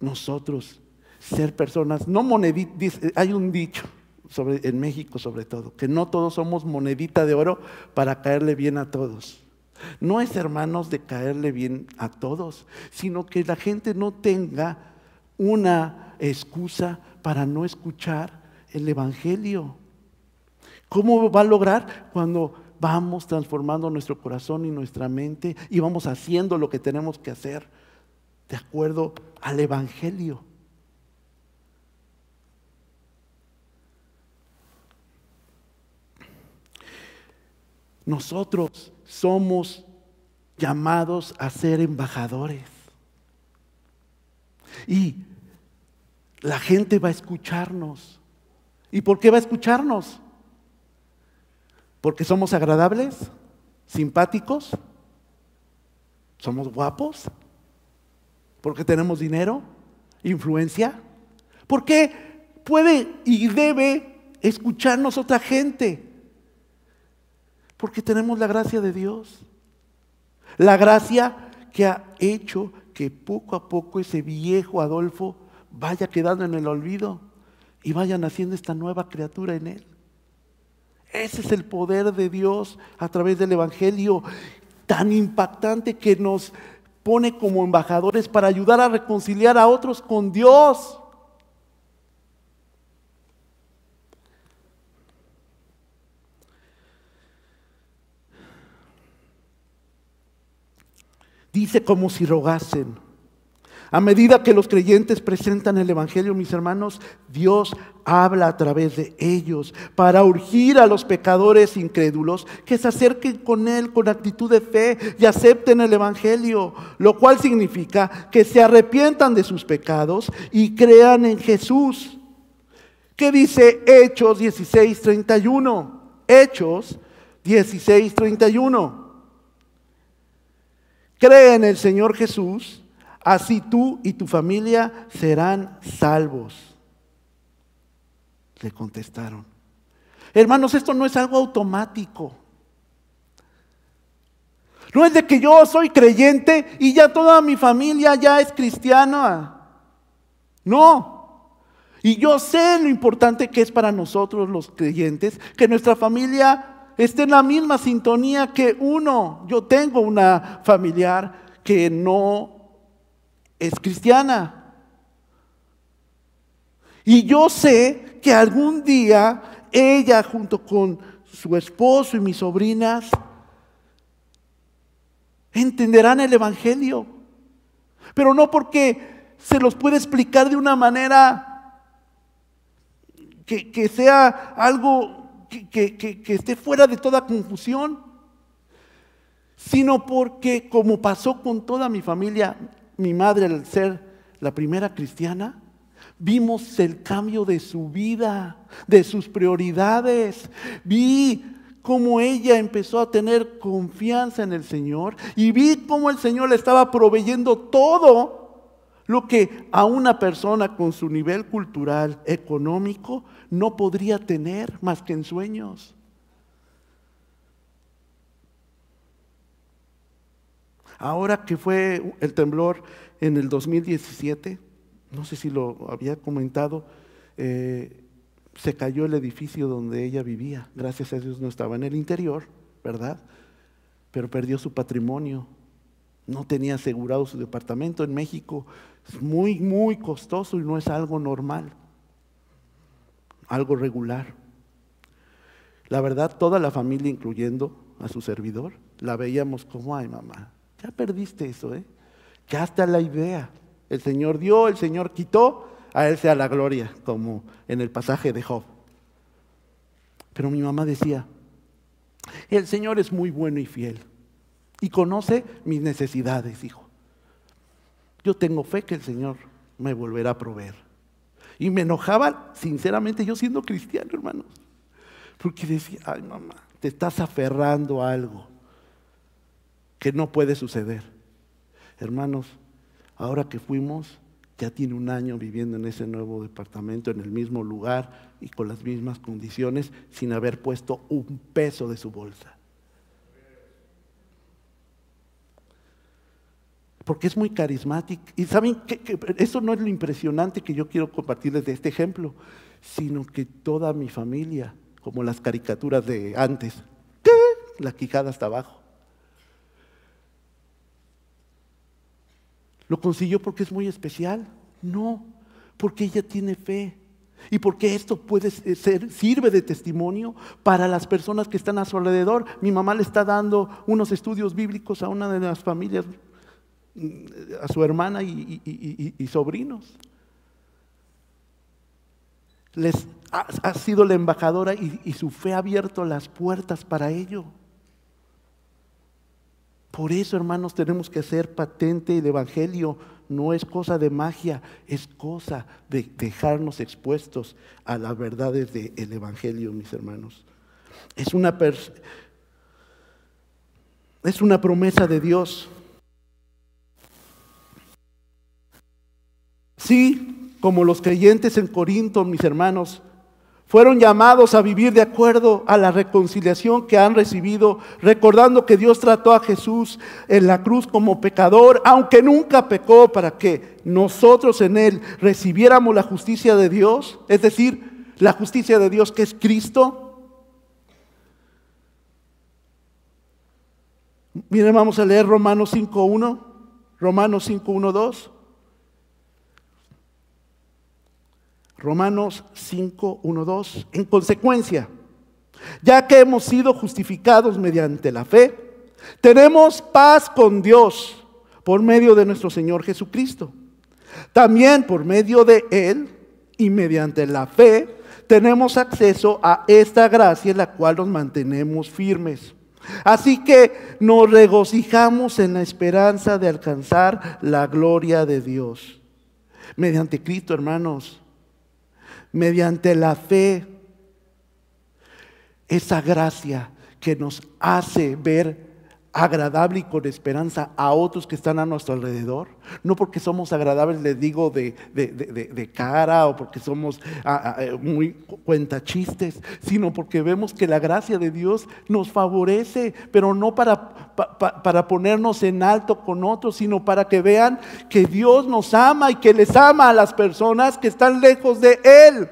nosotros ser personas, no moneditas, hay un dicho sobre, en México sobre todo, que no todos somos monedita de oro para caerle bien a todos. No es hermanos de caerle bien a todos, sino que la gente no tenga una excusa para no escuchar el Evangelio. ¿Cómo va a lograr cuando vamos transformando nuestro corazón y nuestra mente y vamos haciendo lo que tenemos que hacer de acuerdo al Evangelio? Nosotros somos llamados a ser embajadores. Y la gente va a escucharnos. ¿Y por qué va a escucharnos? Porque somos agradables, simpáticos, somos guapos, porque tenemos dinero, influencia. ¿Por qué puede y debe escucharnos otra gente? Porque tenemos la gracia de Dios. La gracia que ha hecho que poco a poco ese viejo Adolfo vaya quedando en el olvido y vaya naciendo esta nueva criatura en él. Ese es el poder de Dios a través del Evangelio tan impactante que nos pone como embajadores para ayudar a reconciliar a otros con Dios. Dice como si rogasen. A medida que los creyentes presentan el Evangelio, mis hermanos, Dios habla a través de ellos para urgir a los pecadores incrédulos que se acerquen con Él con actitud de fe y acepten el Evangelio, lo cual significa que se arrepientan de sus pecados y crean en Jesús. ¿Qué dice Hechos 16:31? Hechos 16:31. Cree en el Señor Jesús Así tú y tu familia serán salvos. Le contestaron. Hermanos, esto no es algo automático. No es de que yo soy creyente y ya toda mi familia ya es cristiana. No. Y yo sé lo importante que es para nosotros los creyentes que nuestra familia esté en la misma sintonía que uno. Yo tengo una familiar que no es cristiana. Y yo sé que algún día ella junto con su esposo y mis sobrinas entenderán el Evangelio. Pero no porque se los puede explicar de una manera que, sea algo que, esté fuera de toda confusión, sino porque como pasó con toda mi familia, mi madre al ser la primera cristiana, vimos el cambio de su vida, de sus prioridades. Vi cómo ella empezó a tener confianza en el Señor y vi cómo el Señor le estaba proveyendo todo lo que a una persona con su nivel cultural, económico, no podría tener más que en sueños. Ahora que fue el temblor en el 2017, no sé si lo había comentado, eh, se cayó el edificio donde ella vivía. Gracias a Dios no estaba en el interior, ¿verdad? Pero perdió su patrimonio. No tenía asegurado su departamento en México. Es muy, muy costoso y no es algo normal, algo regular. La verdad, toda la familia, incluyendo a su servidor, la veíamos como, ay mamá, ya perdiste eso, ¿eh? Ya está la idea. El Señor dio, el Señor quitó, a Él sea la gloria, como en el pasaje de Job. Pero mi mamá decía, el Señor es muy bueno y fiel y conoce mis necesidades, hijo. Yo tengo fe que el Señor me volverá a proveer. Y me enojaba, sinceramente, yo siendo cristiano, hermanos. Porque decía, ay mamá, te estás aferrando a algo que no puede suceder. Hermanos, ahora que fuimos, ya tiene un año viviendo en ese nuevo departamento, en el mismo lugar y con las mismas condiciones, sin haber puesto un peso de su bolsa. Porque es muy carismático. Y saben que, eso no es lo impresionante que yo quiero compartirles de este ejemplo, sino que toda mi familia, como las caricaturas de antes, la quijada hasta abajo. ¿Lo consiguió porque es muy especial? No, porque ella tiene fe. Y porque esto puede ser, sirve de testimonio para las personas que están a su alrededor. Mi mamá le está dando unos estudios bíblicos a una de las familias, a su hermana y, sobrinos. Les ha, sido la embajadora y su fe ha abierto las puertas para ello. Por eso, hermanos, tenemos que hacer patente el Evangelio. No es cosa de magia, es cosa de dejarnos expuestos a las verdades del Evangelio, mis hermanos. Es una, es una promesa de Dios. Sí, como los creyentes en Corinto, mis hermanos, fueron llamados a vivir de acuerdo a la reconciliación que han recibido, recordando que Dios trató a Jesús en la cruz como pecador, aunque nunca pecó, para que nosotros en Él recibiéramos la justicia de Dios, es decir, la justicia de Dios que es Cristo. Miren, vamos a leer Romanos 5.1, Romanos 5.1.2. Romanos 5, 1, 2. En consecuencia, ya que hemos sido justificados mediante la fe, tenemos paz con Dios por medio de nuestro Señor Jesucristo. También por medio de Él y mediante la fe tenemos acceso a esta gracia en la cual nos mantenemos firmes. Así que nos regocijamos en la esperanza de alcanzar la gloria de Dios. Mediante Cristo, hermanos, mediante la fe, esa gracia que nos hace ver agradable y con esperanza a otros que están a nuestro alrededor. No porque somos agradables, les digo, de, de, cara o porque somos ah, ah, eh, muy cuentachistes, sino porque vemos que la gracia de Dios nos favorece, pero no para, para ponernos en alto con otros, sino para que vean que Dios nos ama y que les ama a las personas que están lejos de Él.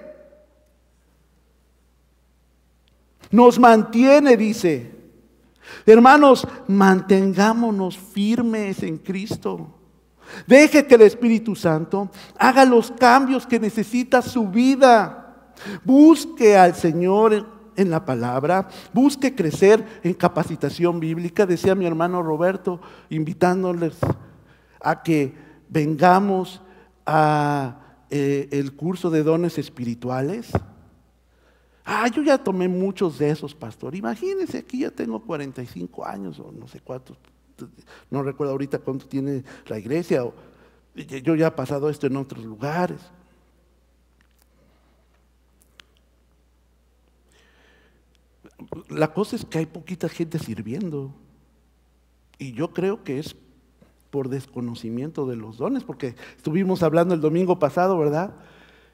Nos mantiene, dice. Hermanos, mantengámonos firmes en Cristo. Deje que el Espíritu Santo haga los cambios que necesita su vida. Busque al Señor en la palabra, busque crecer en capacitación bíblica, decía mi hermano Roberto, invitándoles a que vengamos a eh, el curso de dones espirituales. Ah, yo ya tomé muchos de esos, pastor. Imagínense, aquí ya tengo 45 años o no sé cuántos, no recuerdo ahorita cuánto tiene la iglesia. Yo ya he pasado esto en otros lugares. La cosa es que hay poquita gente sirviendo. Y yo creo que es por desconocimiento de los dones, porque estuvimos hablando el domingo pasado, ¿verdad?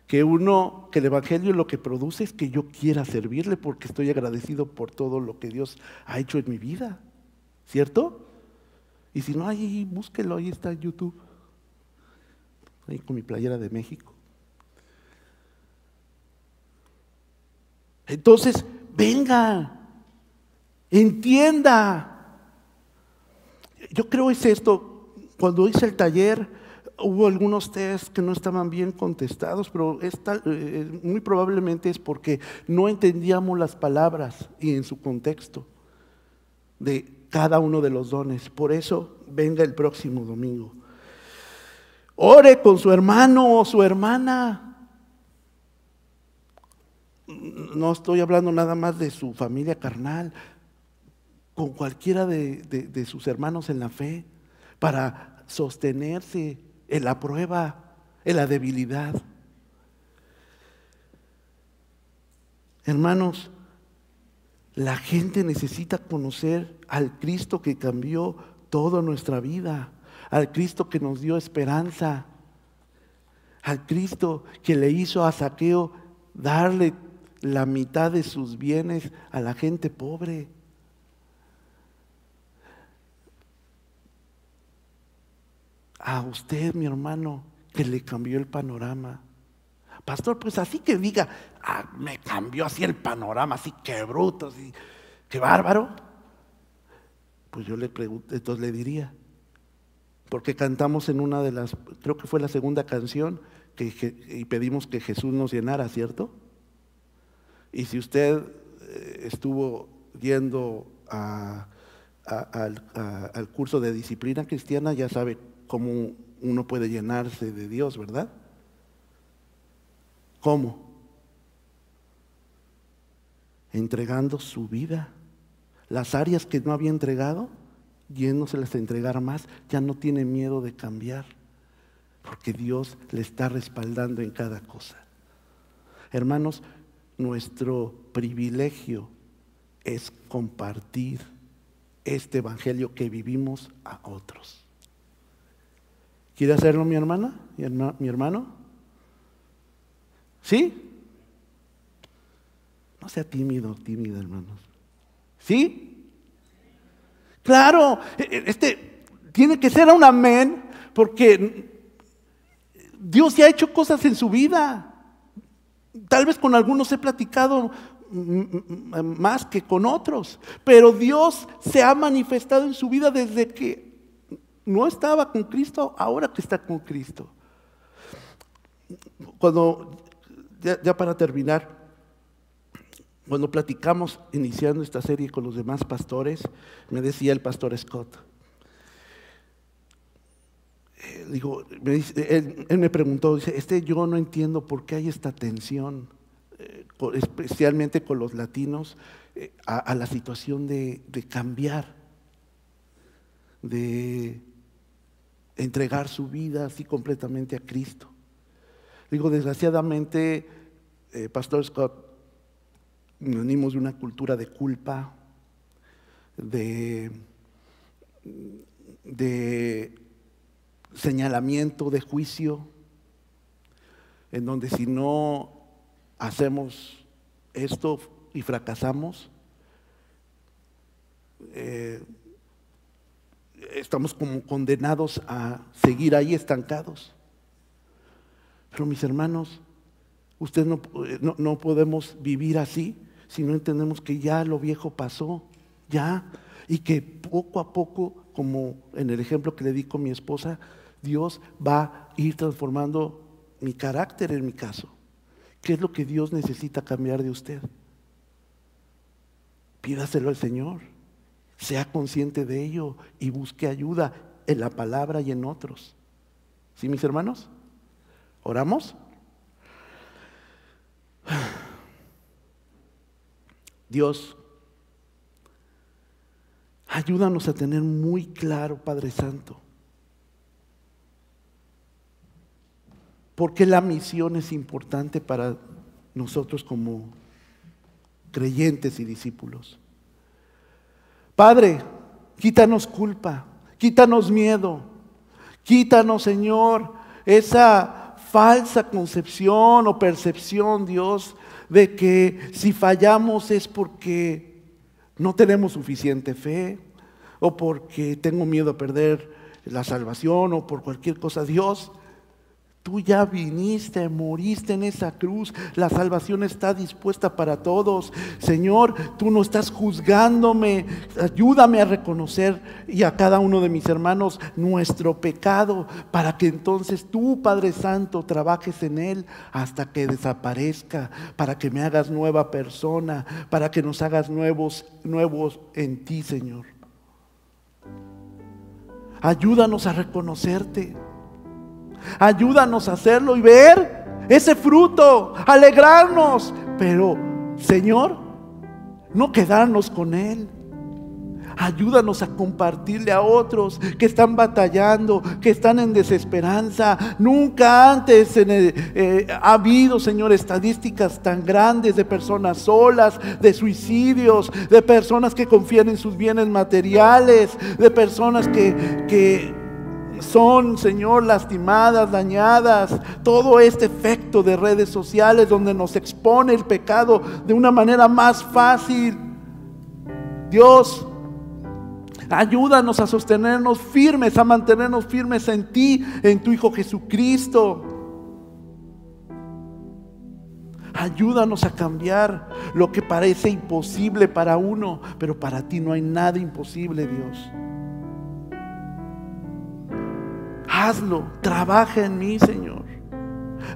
Que uno, que el Evangelio lo que produce es que yo quiera servirle porque estoy agradecido por todo lo que Dios ha hecho en mi vida, ¿cierto? Y si no, ahí búsquelo, ahí está YouTube, ahí con mi playera de México. Entonces, venga, entienda. Yo creo es esto, cuando hice el taller, hubo algunos test que no estaban bien contestados, pero eh, eh, muy probablemente es porque no entendíamos las palabras y en su contexto de cada uno de los dones. Por eso venga el próximo domingo. Ore con su hermano o su hermana. No estoy hablando nada más de su familia carnal, con cualquiera de sus hermanos en la fe, para sostenerse, en la prueba, en la debilidad. Hermanos, la gente necesita conocer al Cristo que cambió toda nuestra vida, al Cristo que nos dio esperanza, al Cristo que le hizo a Saqueo darle la mitad de sus bienes a la gente pobre. A usted, mi hermano, que le cambió el panorama. Pastor, pues así que diga, ah, me cambió así el panorama, así que bruto, así, que bárbaro. Pues yo le pregunto, entonces le diría, porque cantamos en una de las, creo que fue la segunda canción, y pedimos que Jesús nos llenara, ¿cierto? Y si usted eh, estuvo yendo al curso de disciplina cristiana, ya sabe cómo uno puede llenarse de Dios, ¿verdad? ¿Cómo? Entregando su vida. Las áreas que no había entregado, yéndoselas a entregar más, ya no tiene miedo de cambiar, porque Dios le está respaldando en cada cosa. Hermanos, nuestro privilegio es compartir este evangelio que vivimos a otros. ¿Quiere hacerlo mi hermana? ¿Mi hermano? ¿Sí? No sea tímido, tímida, hermanos. ¿Sí? Claro, e, e, este tiene que ser un amén porque Dios ya ha hecho cosas en su vida. Tal vez con algunos he platicado más que con otros, pero Dios se ha manifestado en su vida desde que no estaba con Cristo, ahora que está con Cristo. Cuando, ya, para terminar, cuando platicamos iniciando esta serie con los demás pastores, me decía el pastor Scott, digo, él, me preguntó, dice, este yo no entiendo por qué hay esta tensión, eh, especialmente con los latinos, eh, a, la situación de, cambiar, de entregar su vida así completamente a Cristo. Digo, desgraciadamente, Pastor Scott, venimos de una cultura de culpa, de, de señalamiento, de juicio, en donde si no hacemos esto y fracasamos, eh, estamos como condenados a seguir ahí estancados. Pero mis hermanos, ustedes no, no, no podemos vivir así si no entendemos que ya lo viejo pasó, ya, y que poco a poco, como en el ejemplo que le di con mi esposa, Dios va a ir transformando mi carácter en mi caso. ¿Qué es lo que Dios necesita cambiar de usted? Pídaselo al Señor. Sea consciente de ello y busque ayuda en la palabra y en otros. ¿Sí, mis hermanos? ¿Oramos? Dios, ayúdanos a tener muy claro, Padre Santo, porque la misión es importante para nosotros como creyentes y discípulos. Padre, quítanos culpa, quítanos miedo, quítanos, Señor, esa falsa concepción o percepción, Dios, de que si fallamos es porque no tenemos suficiente fe o porque tengo miedo a perder la salvación o por cualquier cosa. Dios, Tú ya viniste, moriste en esa cruz. La salvación está dispuesta para todos. Señor, tú no estás juzgándome. Ayúdame a reconocer y a cada uno de mis hermanos nuestro pecado para que entonces tú, Padre Santo, trabajes en él hasta que desaparezca, para que me hagas nueva persona, para que nos hagas nuevos, nuevos en ti, Señor. Ayúdanos a reconocerte. Ayúdanos a hacerlo y ver ese fruto, alegrarnos. Pero, Señor, no quedarnos con Él. Ayúdanos a compartirle a otros que están batallando, que están en desesperanza. Nunca antes eh, ha habido, Señor, estadísticas tan grandes de personas solas, de suicidios, de personas que confían en sus bienes materiales, de personas que, que son, Señor, lastimadas, dañadas. Todo este efecto de redes sociales donde nos expone el pecado de una manera más fácil. Dios, ayúdanos a sostenernos firmes, a mantenernos firmes en ti, en tu Hijo Jesucristo. Ayúdanos a cambiar lo que parece imposible para uno, pero para ti no hay nada imposible, Dios. Hazlo, trabaja en mí, Señor.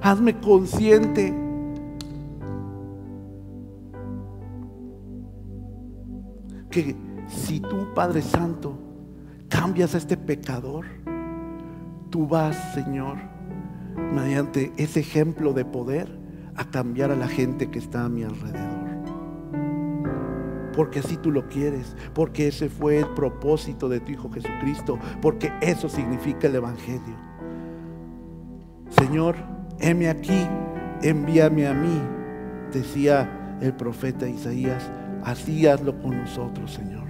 Hazme consciente. Que si tú, Padre Santo, cambias a este pecador, tú vas, Señor, mediante ese ejemplo de poder, a cambiar a la gente que está a mi alrededor porque así tú lo quieres, porque ese fue el propósito de tu Hijo Jesucristo, porque eso significa el Evangelio. Señor, heme aquí, envíame a mí, decía el profeta Isaías, así hazlo con nosotros, Señor.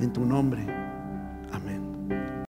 En tu nombre.